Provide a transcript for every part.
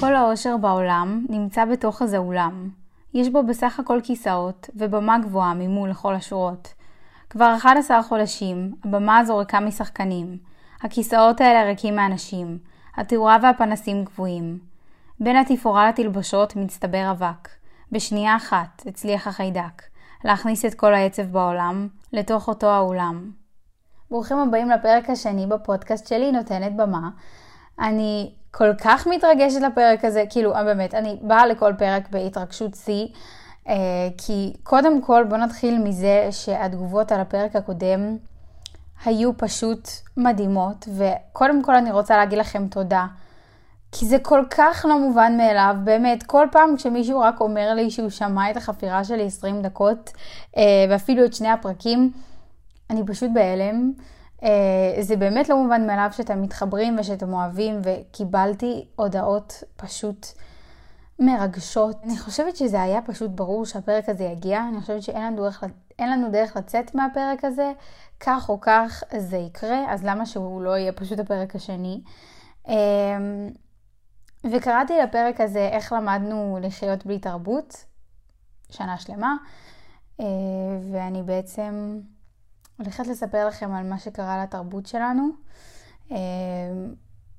כל האושר בעולם נמצא בתוך איזה אולם. יש בו בסך הכל כיסאות ובמה גבוהה ממול לכל השורות. כבר 11 חודשים, הבמה הזו ריקה משחקנים. הכיסאות האלה ריקים מאנשים. התאורה והפנסים גבוהים. בין התפאורה לתלבושות מצטבר אבק. בשנייה אחת הצליח החיידק להכניס את כל העצב בעולם לתוך אותו האולם. ברוכים הבאים לפרק השני בפודקאסט שלי, נותנת במה. אני כל כך מתרגשת לפרק הזה, כאילו, אה, באמת, אני באה לכל פרק בהתרגשות שיא, אה, כי קודם כל בואו נתחיל מזה שהתגובות על הפרק הקודם היו פשוט מדהימות, וקודם כל אני רוצה להגיד לכם תודה. כי זה כל כך לא מובן מאליו, באמת, כל פעם כשמישהו רק אומר לי שהוא שמע את החפירה שלי 20 דקות, אה, ואפילו את שני הפרקים, אני פשוט בהלם. אה, זה באמת לא מובן מאליו שאתם מתחברים ושאתם אוהבים, וקיבלתי הודעות פשוט מרגשות. אני חושבת שזה היה פשוט ברור שהפרק הזה יגיע, אני חושבת שאין לנו דרך, לנו דרך לצאת מהפרק הזה, כך או כך זה יקרה, אז למה שהוא לא יהיה פשוט הפרק השני? אה, וקראתי לפרק הזה איך למדנו לחיות בלי תרבות, שנה שלמה, אה, ואני בעצם הולכת לספר לכם על מה שקרה לתרבות שלנו. אה,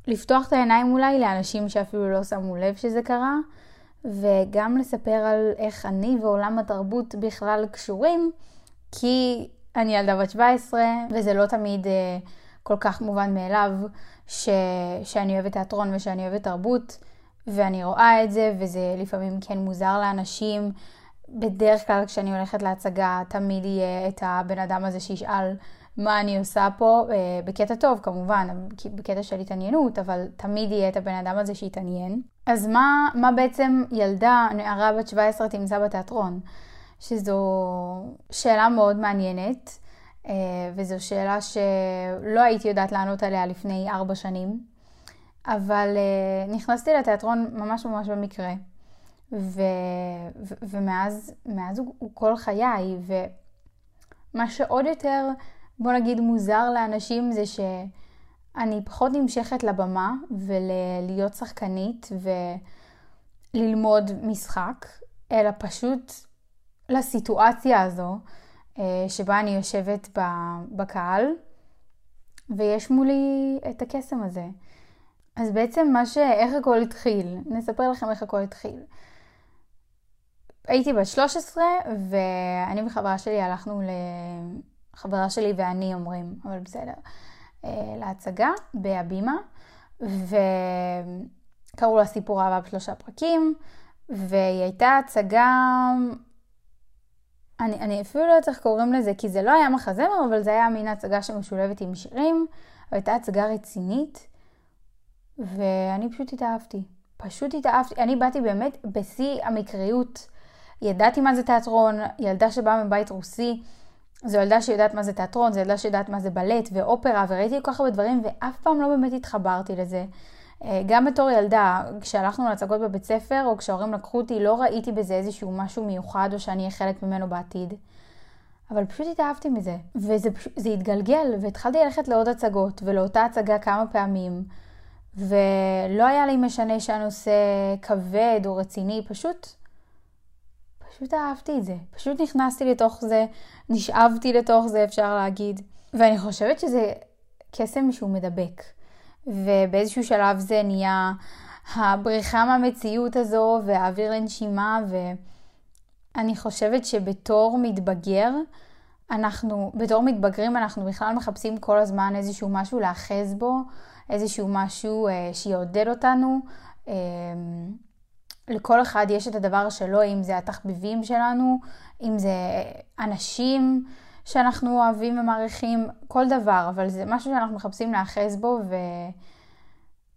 לפתוח את העיניים אולי לאנשים שאפילו לא שמו לב שזה קרה, וגם לספר על איך אני ועולם התרבות בכלל קשורים, כי אני ילדה בת 17, וזה לא תמיד אה, כל כך מובן מאליו ש... שאני אוהבת תיאטרון ושאני אוהבת תרבות, ואני רואה את זה, וזה לפעמים כן מוזר לאנשים. בדרך כלל כשאני הולכת להצגה, תמיד יהיה את הבן אדם הזה שישאל מה אני עושה פה, אה, בקטע טוב כמובן, בקטע של התעניינות, אבל תמיד יהיה את הבן אדם הזה שיתעניין. אז מה, מה בעצם ילדה, נערה בת 17 תמצא בתיאטרון? שזו שאלה מאוד מעניינת, אה, וזו שאלה שלא הייתי יודעת לענות עליה לפני ארבע שנים, אבל אה, נכנסתי לתיאטרון ממש ממש במקרה. ו, ו, ומאז הוא, הוא כל חיי, ומה שעוד יותר, בוא נגיד, מוזר לאנשים זה שאני פחות נמשכת לבמה ולהיות שחקנית וללמוד משחק, אלא פשוט לסיטואציה הזו אה, שבה אני יושבת בקהל ויש מולי את הקסם הזה. אז בעצם מה ש... איך הכל התחיל? נספר לכם איך הכל התחיל. הייתי בת 13 ואני וחברה שלי הלכנו ל... חברה שלי ואני אומרים, אבל בסדר, אה, להצגה בהבימה, וקראו לה סיפור אהבה בשלושה פרקים, והיא הייתה הצגה, אני, אני אפילו לא יודעת איך קוראים לזה, כי זה לא היה מחזמר, אבל זה היה מין הצגה שמשולבת עם שירים, הייתה הצגה רצינית, ואני פשוט התאהבתי. פשוט התאהבתי. אני באתי באמת בשיא המקריות. ידעתי מה זה תיאטרון, ילדה שבאה מבית רוסי, זו ילדה שיודעת מה זה תיאטרון, זו ילדה שיודעת מה זה בלט ואופרה, וראיתי כל כך הרבה דברים, ואף פעם לא באמת התחברתי לזה. אה, גם בתור ילדה, כשהלכנו להצגות בבית ספר, או כשההורים לקחו אותי, לא ראיתי בזה איזשהו משהו מיוחד, או שאני אהיה חלק ממנו בעתיד. אבל פשוט התאהבתי מזה. וזה פשוט, התגלגל, והתחלתי ללכת לעוד הצגות, ולאותה הצגה כמה פעמים. ולא היה לי משנה שהנושא כבד או רציני, פשוט פשוט אהבתי את זה. פשוט נכנסתי לתוך זה, נשאבתי לתוך זה, אפשר להגיד. ואני חושבת שזה קסם שהוא מדבק. ובאיזשהו שלב זה נהיה הבריחה מהמציאות הזו והאוויר לנשימה, ואני חושבת שבתור מתבגר, אנחנו, בתור מתבגרים אנחנו בכלל מחפשים כל הזמן איזשהו משהו להאחז בו, איזשהו משהו אה, שיעודד אותנו. אה, לכל אחד יש את הדבר שלו, אם זה התחביבים שלנו, אם זה אנשים שאנחנו אוהבים ומעריכים, כל דבר, אבל זה משהו שאנחנו מחפשים להאחז בו, ו...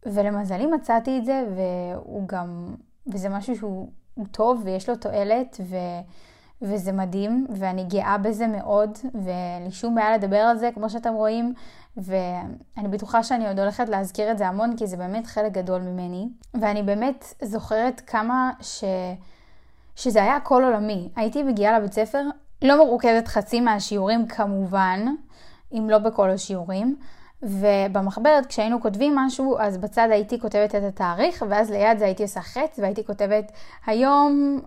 ולמזלי מצאתי את זה, והוא גם, וזה משהו שהוא טוב ויש לו תועלת, ו... וזה מדהים, ואני גאה בזה מאוד, ואין לי שום בעיה לדבר על זה, כמו שאתם רואים, ואני בטוחה שאני עוד הולכת להזכיר את זה המון, כי זה באמת חלק גדול ממני. ואני באמת זוכרת כמה ש... שזה היה הכל עולמי. הייתי מגיעה לבית ספר, לא מרוכזת חצי מהשיעורים כמובן, אם לא בכל השיעורים, ובמחברת כשהיינו כותבים משהו, אז בצד הייתי כותבת את התאריך, ואז ליד זה הייתי עושה חץ, והייתי כותבת היום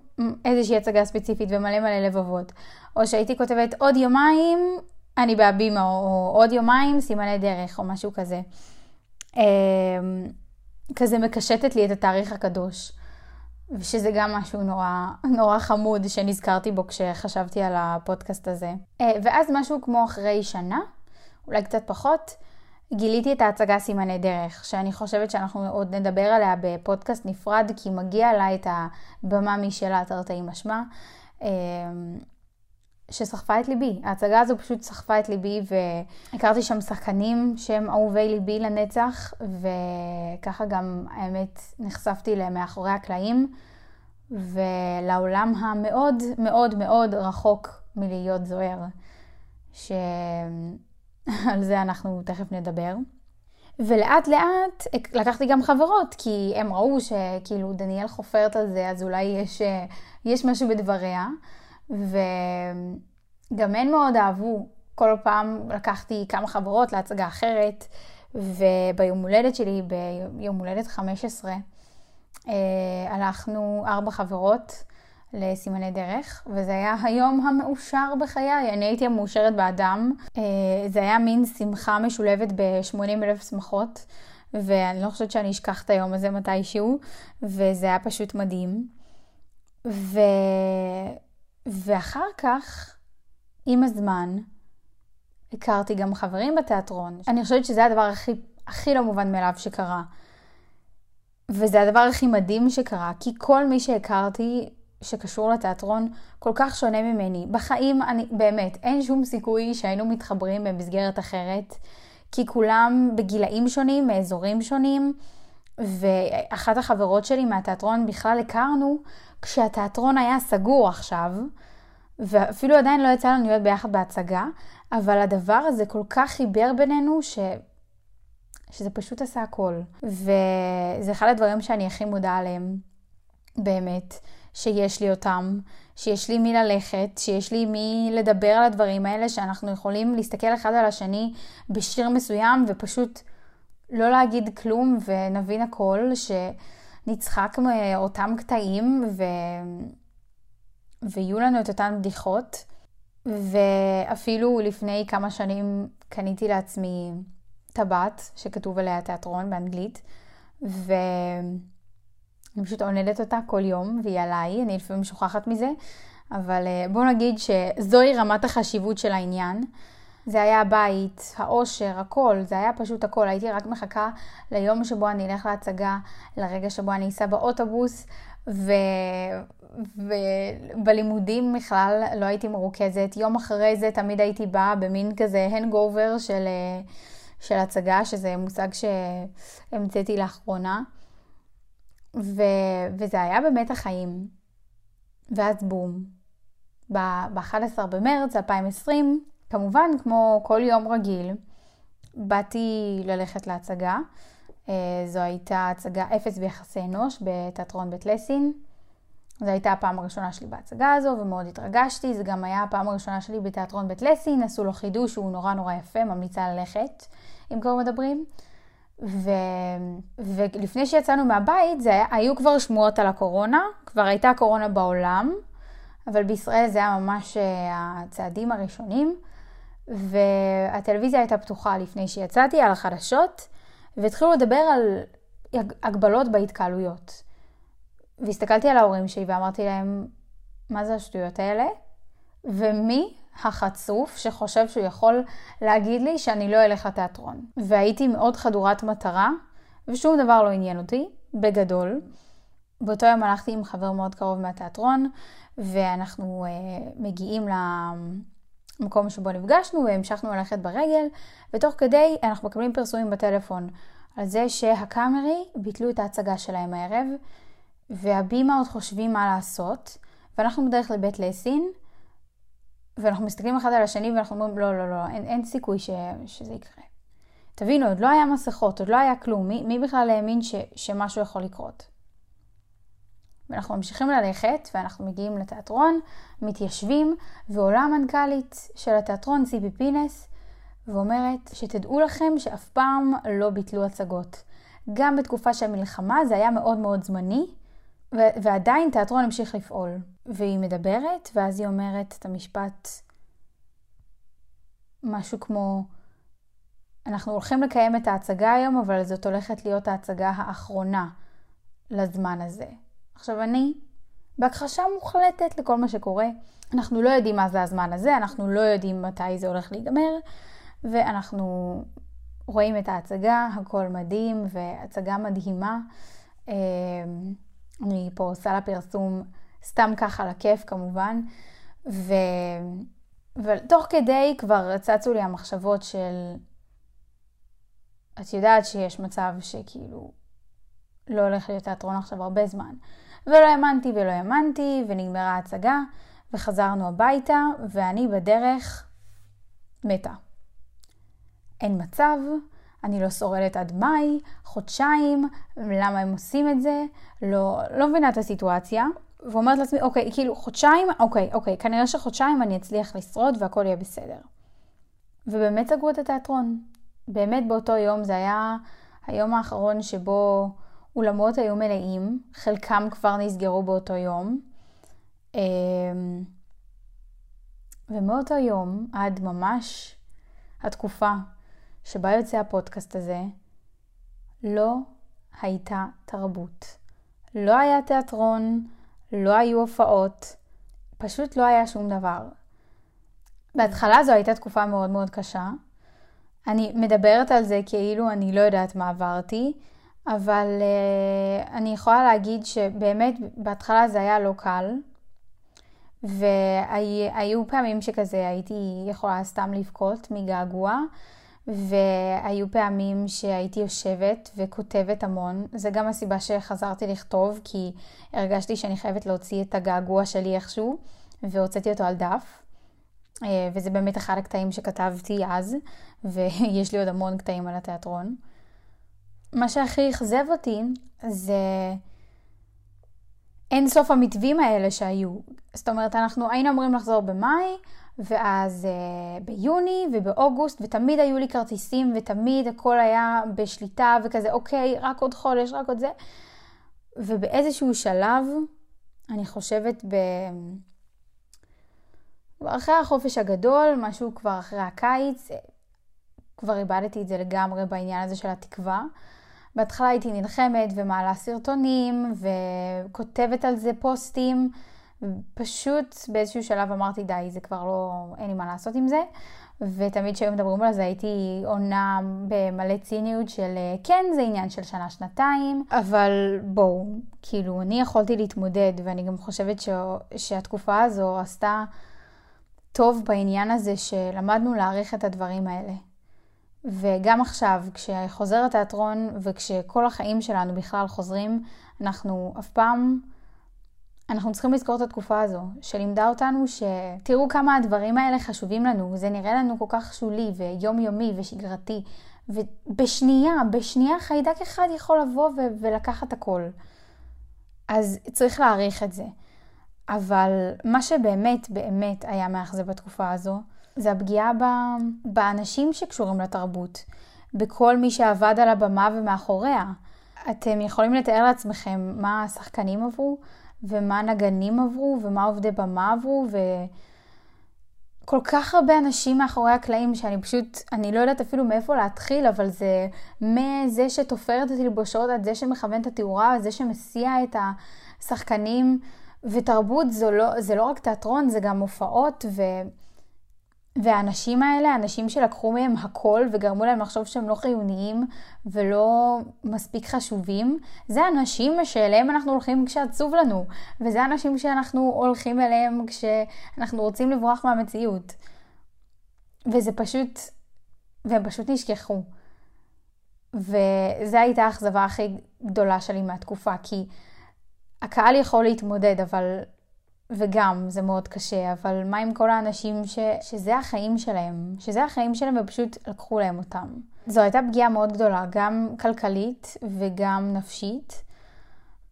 איזושהי הצגה ספציפית ומלא מלא לבבות. או שהייתי כותבת עוד יומיים, אני בהבימה, או עוד יומיים סימני דרך, או משהו כזה. אמ, כזה מקשטת לי את התאריך הקדוש. ושזה גם משהו נורא, נורא חמוד שנזכרתי בו כשחשבתי על הפודקאסט הזה. אה, ואז משהו כמו אחרי שנה, אולי קצת פחות, גיליתי את ההצגה סימני דרך, שאני חושבת שאנחנו עוד נדבר עליה בפודקאסט נפרד, כי מגיע לה את הבמה משלה, תרתי משמע, אמ, שסחפה את ליבי. ההצגה הזו פשוט סחפה את ליבי, והכרתי שם שחקנים שהם אהובי ליבי לנצח, וככה גם, האמת, נחשפתי למאחורי הקלעים, ולעולם המאוד מאוד מאוד רחוק מלהיות זוהר, שעל זה אנחנו תכף נדבר. ולאט לאט לקחתי גם חברות, כי הם ראו שכאילו דניאל חופרת על זה, אז אולי יש, יש משהו בדבריה. וגם הן מאוד אהבו. כל פעם לקחתי כמה חברות להצגה אחרת, וביום הולדת שלי, ביום הולדת 15, אה, הלכנו ארבע חברות לסימני דרך, וזה היה היום המאושר בחיי. אני הייתי המאושרת באדם. אה, זה היה מין שמחה משולבת ב-80 אלף שמחות, ואני לא חושבת שאני אשכח את היום הזה מתישהו, וזה היה פשוט מדהים. ו... ואחר כך, עם הזמן, הכרתי גם חברים בתיאטרון. אני חושבת שזה הדבר הכי, הכי לא מובן מאליו שקרה. וזה הדבר הכי מדהים שקרה, כי כל מי שהכרתי שקשור לתיאטרון כל כך שונה ממני. בחיים, אני, באמת, אין שום סיכוי שהיינו מתחברים במסגרת אחרת, כי כולם בגילאים שונים, מאזורים שונים, ואחת החברות שלי מהתיאטרון בכלל הכרנו כשהתיאטרון היה סגור עכשיו, ואפילו עדיין לא יצא לנו להיות ביחד בהצגה, אבל הדבר הזה כל כך חיבר בינינו, ש... שזה פשוט עשה הכל. וזה אחד הדברים שאני הכי מודה עליהם, באמת, שיש לי אותם, שיש לי מי ללכת, שיש לי מי לדבר על הדברים האלה, שאנחנו יכולים להסתכל אחד על השני בשיר מסוים ופשוט לא להגיד כלום ונבין הכל, שנצחק מאותם קטעים ו... ויהיו לנו את אותן בדיחות. ואפילו לפני כמה שנים קניתי לעצמי טבעת שכתוב עליה תיאטרון באנגלית, ואני פשוט עונדת אותה כל יום, והיא עליי, אני לפעמים שוכחת מזה, אבל אה, בואו נגיד שזוהי רמת החשיבות של העניין. זה היה הבית, העושר, הכל, זה היה פשוט הכל. הייתי רק מחכה ליום שבו אני אלך להצגה, לרגע שבו אני אסע באוטובוס, ו... ובלימודים בכלל לא הייתי מרוכזת. יום אחרי זה תמיד הייתי באה במין כזה הנגובר של, של הצגה, שזה מושג שהמצאתי לאחרונה. ו... וזה היה באמת החיים. ואז בום. ב-11 במרץ 2020, כמובן, כמו כל יום רגיל, באתי ללכת להצגה. אה, זו הייתה הצגה אפס ביחסי אנוש בתיאטרון בית לסין. זו הייתה הפעם הראשונה שלי בהצגה הזו ומאוד התרגשתי. זו גם היה הפעם הראשונה שלי בתיאטרון בית לסין, עשו לו חידוש שהוא נורא נורא יפה, ממליצה ללכת, אם כבר מדברים. ו... ולפני שיצאנו מהבית, זה. היו כבר שמועות על הקורונה, כבר הייתה קורונה בעולם, אבל בישראל זה היה ממש אה, הצעדים הראשונים. והטלוויזיה הייתה פתוחה לפני שיצאתי על החדשות, והתחילו לדבר על הגבלות בהתקהלויות. והסתכלתי על ההורים שלי ואמרתי להם, מה זה השטויות האלה? ומי החצוף שחושב שהוא יכול להגיד לי שאני לא אלך לתיאטרון? והייתי מאוד חדורת מטרה, ושום דבר לא עניין אותי, בגדול. באותו יום הלכתי עם חבר מאוד קרוב מהתיאטרון, ואנחנו uh, מגיעים למקום שבו נפגשנו, והמשכנו ללכת ברגל, ותוך כדי אנחנו מקבלים פרסומים בטלפון על זה שהקאמרי ביטלו את ההצגה שלהם הערב, והבימה עוד חושבים מה לעשות, ואנחנו בדרך לבית לסין, ואנחנו מסתכלים אחד על השני ואנחנו אומרים, לא, לא, לא, אין, אין סיכוי ש, שזה יקרה. תבינו, עוד לא היה מסכות, עוד לא היה כלום. מי, מי בכלל האמין ש, שמשהו יכול לקרות? ואנחנו ממשיכים ללכת, ואנחנו מגיעים לתיאטרון, מתיישבים, ועולה המנכ"לית של התיאטרון, ציפי פינס, ואומרת שתדעו לכם שאף פעם לא ביטלו הצגות. גם בתקופה של מלחמה זה היה מאוד מאוד זמני, ו- ועדיין תיאטרון המשיך לפעול. והיא מדברת, ואז היא אומרת את המשפט, משהו כמו, אנחנו הולכים לקיים את ההצגה היום, אבל זאת הולכת להיות ההצגה האחרונה לזמן הזה. עכשיו אני, בהכחשה מוחלטת לכל מה שקורה, אנחנו לא יודעים מה זה הזמן הזה, אנחנו לא יודעים מתי זה הולך להיגמר, ואנחנו רואים את ההצגה, הכל מדהים, והצגה מדהימה. אמ, אני פה עושה לה פרסום סתם ככה לכיף כמובן, ו... ותוך כדי כבר צצו לי המחשבות של, את יודעת שיש מצב שכאילו לא הולך להיות תיאטרון עכשיו הרבה זמן. ולא האמנתי ולא האמנתי, ונגמרה ההצגה, וחזרנו הביתה, ואני בדרך מתה. אין מצב, אני לא שורדת עד מאי, חודשיים, למה הם עושים את זה, לא, לא מבינה את הסיטואציה. ואומרת לעצמי, אוקיי, כאילו חודשיים, אוקיי, אוקיי, כנראה שחודשיים אני אצליח לשרוד והכל יהיה בסדר. ובאמת סגרו את התיאטרון. באמת באותו יום, זה היה היום האחרון שבו אולמות היו מלאים, חלקם כבר נסגרו באותו יום. אמ, ומאותו יום עד ממש התקופה שבה יוצא הפודקאסט הזה, לא הייתה תרבות. לא היה תיאטרון, לא היו הופעות, פשוט לא היה שום דבר. בהתחלה זו הייתה תקופה מאוד מאוד קשה. אני מדברת על זה כאילו אני לא יודעת מה עברתי, אבל uh, אני יכולה להגיד שבאמת בהתחלה זה היה לא קל, והיו פעמים שכזה הייתי יכולה סתם לבכות מגעגוע, והיו פעמים שהייתי יושבת וכותבת המון. זה גם הסיבה שחזרתי לכתוב, כי הרגשתי שאני חייבת להוציא את הגעגוע שלי איכשהו, והוצאתי אותו על דף. אה, וזה באמת אחד הקטעים שכתבתי אז, ויש לי עוד המון קטעים על התיאטרון. מה שהכי אכזב אותי זה אין סוף המתווים האלה שהיו. זאת אומרת, אנחנו היינו אמורים לחזור במאי, ואז uh, ביוני ובאוגוסט, ותמיד היו לי כרטיסים, ותמיד הכל היה בשליטה, וכזה, אוקיי, רק עוד חודש, רק עוד זה. ובאיזשהו שלב, אני חושבת ב... אחרי החופש הגדול, משהו כבר אחרי הקיץ, כבר איבדתי את זה לגמרי בעניין הזה של התקווה. בהתחלה הייתי נלחמת ומעלה סרטונים וכותבת על זה פוסטים. פשוט באיזשהו שלב אמרתי די, זה כבר לא, אין לי מה לעשות עם זה. ותמיד כשהיו מדברים על זה הייתי עונה במלא ציניות של כן, זה עניין של שנה-שנתיים, אבל בואו, כאילו, אני יכולתי להתמודד, ואני גם חושבת ש... שהתקופה הזו עשתה טוב בעניין הזה שלמדנו להעריך את הדברים האלה. וגם עכשיו, כשחוזר התיאטרון וכשכל החיים שלנו בכלל חוזרים, אנחנו אף פעם, אנחנו צריכים לזכור את התקופה הזו, שלימדה אותנו שתראו כמה הדברים האלה חשובים לנו, זה נראה לנו כל כך שולי ויומיומי ושגרתי, ובשנייה, בשנייה חיידק אחד יכול לבוא ו- ולקחת הכל. אז צריך להעריך את זה. אבל מה שבאמת באמת היה מאכזב בתקופה הזו, זה הפגיעה באנשים שקשורים לתרבות, בכל מי שעבד על הבמה ומאחוריה. אתם יכולים לתאר לעצמכם מה השחקנים עברו, ומה נגנים עברו, ומה עובדי במה עברו, וכל כך הרבה אנשים מאחורי הקלעים שאני פשוט, אני לא יודעת אפילו מאיפה להתחיל, אבל זה מזה שתופר את התלבושות, עד זה שמכוון את התאורה, עד זה שמסיע את השחקנים, ותרבות לא, זה לא רק תיאטרון, זה גם הופעות, ו... והאנשים האלה, אנשים שלקחו מהם הכל וגרמו להם לחשוב שהם לא חיוניים ולא מספיק חשובים, זה אנשים שאליהם אנחנו הולכים כשעצוב לנו, וזה אנשים שאנחנו הולכים אליהם כשאנחנו רוצים לברוח מהמציאות. וזה פשוט, והם פשוט נשכחו. וזו הייתה האכזבה הכי גדולה שלי מהתקופה, כי הקהל יכול להתמודד, אבל וגם זה מאוד קשה, אבל מה עם כל האנשים ש... שזה החיים שלהם, שזה החיים שלהם ופשוט לקחו להם אותם. זו הייתה פגיעה מאוד גדולה, גם כלכלית וגם נפשית,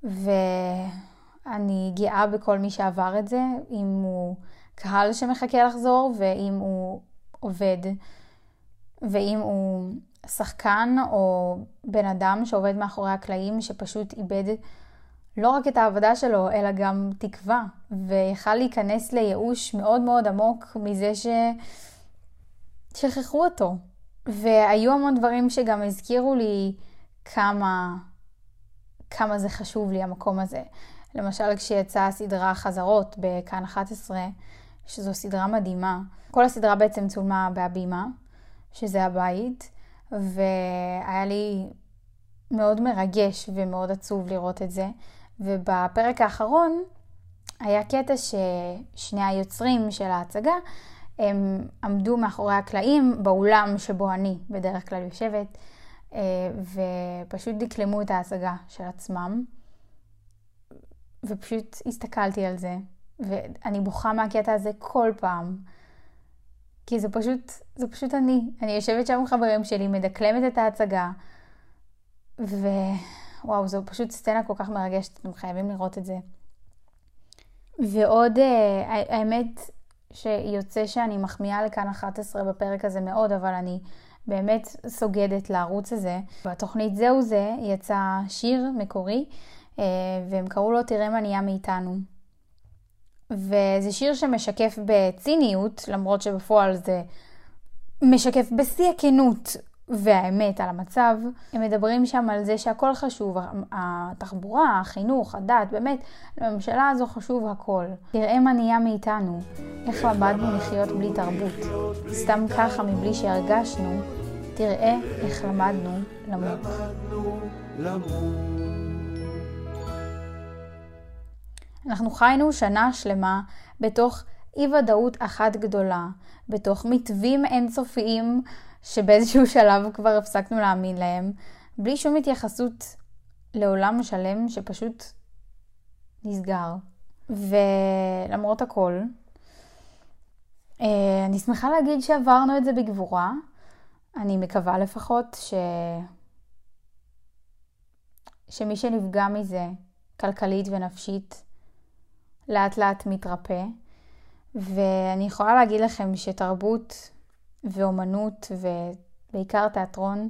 ואני גאה בכל מי שעבר את זה, אם הוא קהל שמחכה לחזור ואם הוא עובד ואם הוא שחקן או בן אדם שעובד מאחורי הקלעים שפשוט איבד לא רק את העבודה שלו, אלא גם תקווה, ויכל להיכנס לייאוש מאוד מאוד עמוק מזה ששכחו אותו. והיו המון דברים שגם הזכירו לי כמה, כמה זה חשוב לי המקום הזה. למשל כשיצאה הסדרה חזרות בכאן 11, שזו סדרה מדהימה. כל הסדרה בעצם צולמה בהבימה, שזה הבית, והיה לי מאוד מרגש ומאוד עצוב לראות את זה. ובפרק האחרון היה קטע ששני היוצרים של ההצגה הם עמדו מאחורי הקלעים באולם שבו אני בדרך כלל יושבת, אה, ופשוט דקלמו את ההצגה של עצמם. ופשוט הסתכלתי על זה, ואני בוכה מהקטע הזה כל פעם. כי זה פשוט, זה פשוט אני. אני יושבת שם עם חברים שלי, מדקלמת את ההצגה, ווואו, זו פשוט סצנה כל כך מרגשת, אתם חייבים לראות את זה. ועוד, אה, האמת שיוצא שאני מחמיאה לכאן 11 בפרק הזה מאוד, אבל אני באמת סוגדת לערוץ הזה. בתוכנית זהו זה יצא שיר מקורי, אה, והם קראו לו תראה מה נהיה מאיתנו. וזה שיר שמשקף בציניות, למרות שבפועל זה משקף בשיא הכנות והאמת על המצב. הם מדברים שם על זה שהכל חשוב, התחבורה, החינוך, הדת, באמת, לממשלה הזו חשוב הכל. תראה מה נהיה מאיתנו, איך למדנו לחיות בלי תרבות. סתם ככה, מבלי שהרגשנו, תראה איך למדנו למות. אנחנו חיינו שנה שלמה בתוך אי ודאות אחת גדולה, בתוך מתווים אינסופיים שבאיזשהו שלב כבר הפסקנו להאמין להם, בלי שום התייחסות לעולם שלם שפשוט נסגר. ולמרות הכל, אה, אני שמחה להגיד שעברנו את זה בגבורה. אני מקווה לפחות ש... שמי שנפגע מזה, כלכלית ונפשית, לאט לאט מתרפא. ואני יכולה להגיד לכם שתרבות ואומנות ובעיקר תיאטרון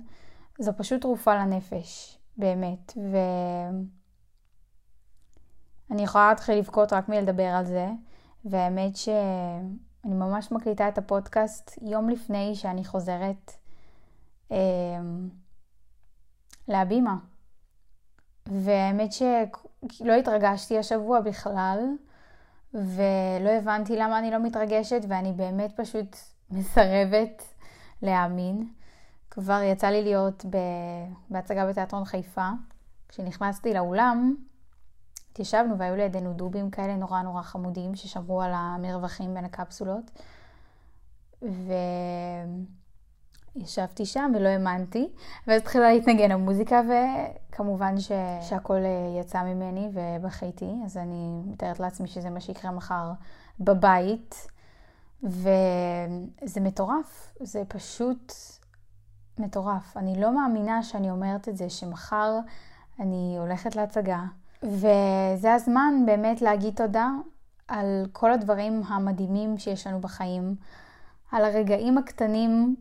זו פשוט תרופה לנפש, באמת. ואני יכולה להתחיל לבכות רק מלדבר על זה, והאמת שאני ממש מקליטה את הפודקאסט יום לפני שאני חוזרת אה, להבימה. והאמת שלא התרגשתי השבוע בכלל. ולא הבנתי למה אני לא מתרגשת, ואני באמת פשוט מסרבת להאמין. כבר יצא לי להיות בהצגה בתיאטרון חיפה. כשנכנסתי לאולם, התיישבנו והיו לידינו דובים כאלה נורא נורא חמודים ששמרו על המרווחים בין הקפסולות. ו... ישבתי שם ולא האמנתי, ואז התחילה להתנגן המוזיקה, וכמובן ש... שהכל אה, יצא ממני ובכיתי, אז אני מתארת לעצמי שזה מה שיקרה מחר בבית, וזה מטורף, זה פשוט מטורף. אני לא מאמינה שאני אומרת את זה, שמחר אני הולכת להצגה, וזה הזמן באמת להגיד תודה על כל הדברים המדהימים שיש לנו בחיים, על הרגעים הקטנים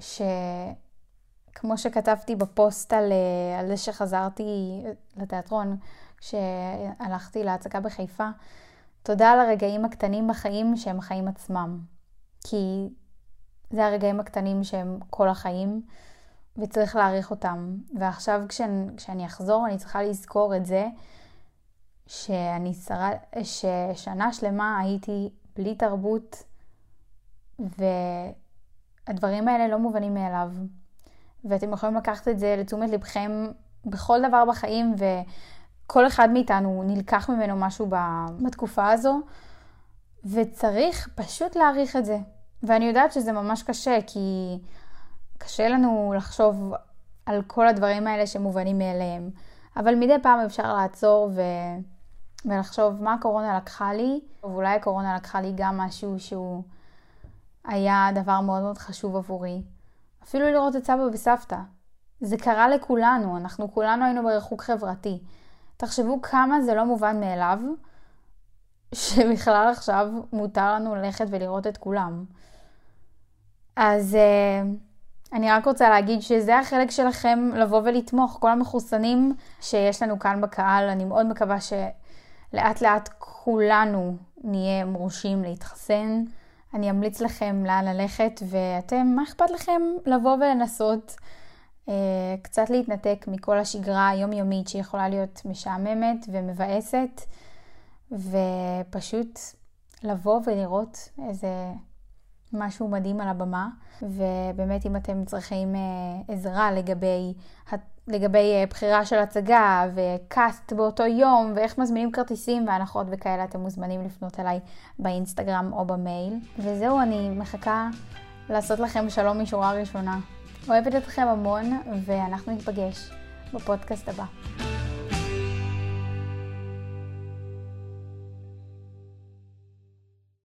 שכמו שכתבתי בפוסט על, על זה שחזרתי לתיאטרון, כשהלכתי להצגה בחיפה, תודה על הרגעים הקטנים בחיים שהם החיים עצמם. כי זה הרגעים הקטנים שהם כל החיים, וצריך להעריך אותם. ועכשיו כשאני, כשאני אחזור, אני צריכה לזכור את זה, שאני שרד, ששנה שלמה הייתי בלי תרבות, ו... הדברים האלה לא מובנים מאליו. ואתם יכולים לקחת את זה לתשומת לבכם בכל דבר בחיים, וכל אחד מאיתנו נלקח ממנו משהו בתקופה הזו, וצריך פשוט להעריך את זה. ואני יודעת שזה ממש קשה, כי קשה לנו לחשוב על כל הדברים האלה שמובנים מאליהם. אבל מדי פעם אפשר לעצור ו... ולחשוב מה הקורונה לקחה לי, ואולי הקורונה לקחה לי גם משהו שהוא... היה דבר מאוד מאוד חשוב עבורי. אפילו לראות את סבא וסבתא. זה קרה לכולנו, אנחנו כולנו היינו בריחוק חברתי. תחשבו כמה זה לא מובן מאליו, שבכלל עכשיו מותר לנו ללכת ולראות את כולם. אז uh, אני רק רוצה להגיד שזה החלק שלכם לבוא ולתמוך. כל המחוסנים שיש לנו כאן בקהל, אני מאוד מקווה שלאט לאט כולנו נהיה מורשים להתחסן. אני אמליץ לכם לאן ללכת, ואתם, מה אכפת לכם לבוא ולנסות קצת להתנתק מכל השגרה היומיומית שיכולה להיות משעממת ומבאסת, ופשוט לבוא ולראות איזה משהו מדהים על הבמה, ובאמת אם אתם צריכים אה, עזרה לגבי, לגבי אה, בחירה של הצגה וקאסט באותו יום ואיך מזמינים כרטיסים והנחות וכאלה, אתם מוזמנים לפנות אליי באינסטגרם או במייל. וזהו, אני מחכה לעשות לכם שלום משורה ראשונה. אוהבת אתכם המון, ואנחנו ניפגש בפודקאסט הבא.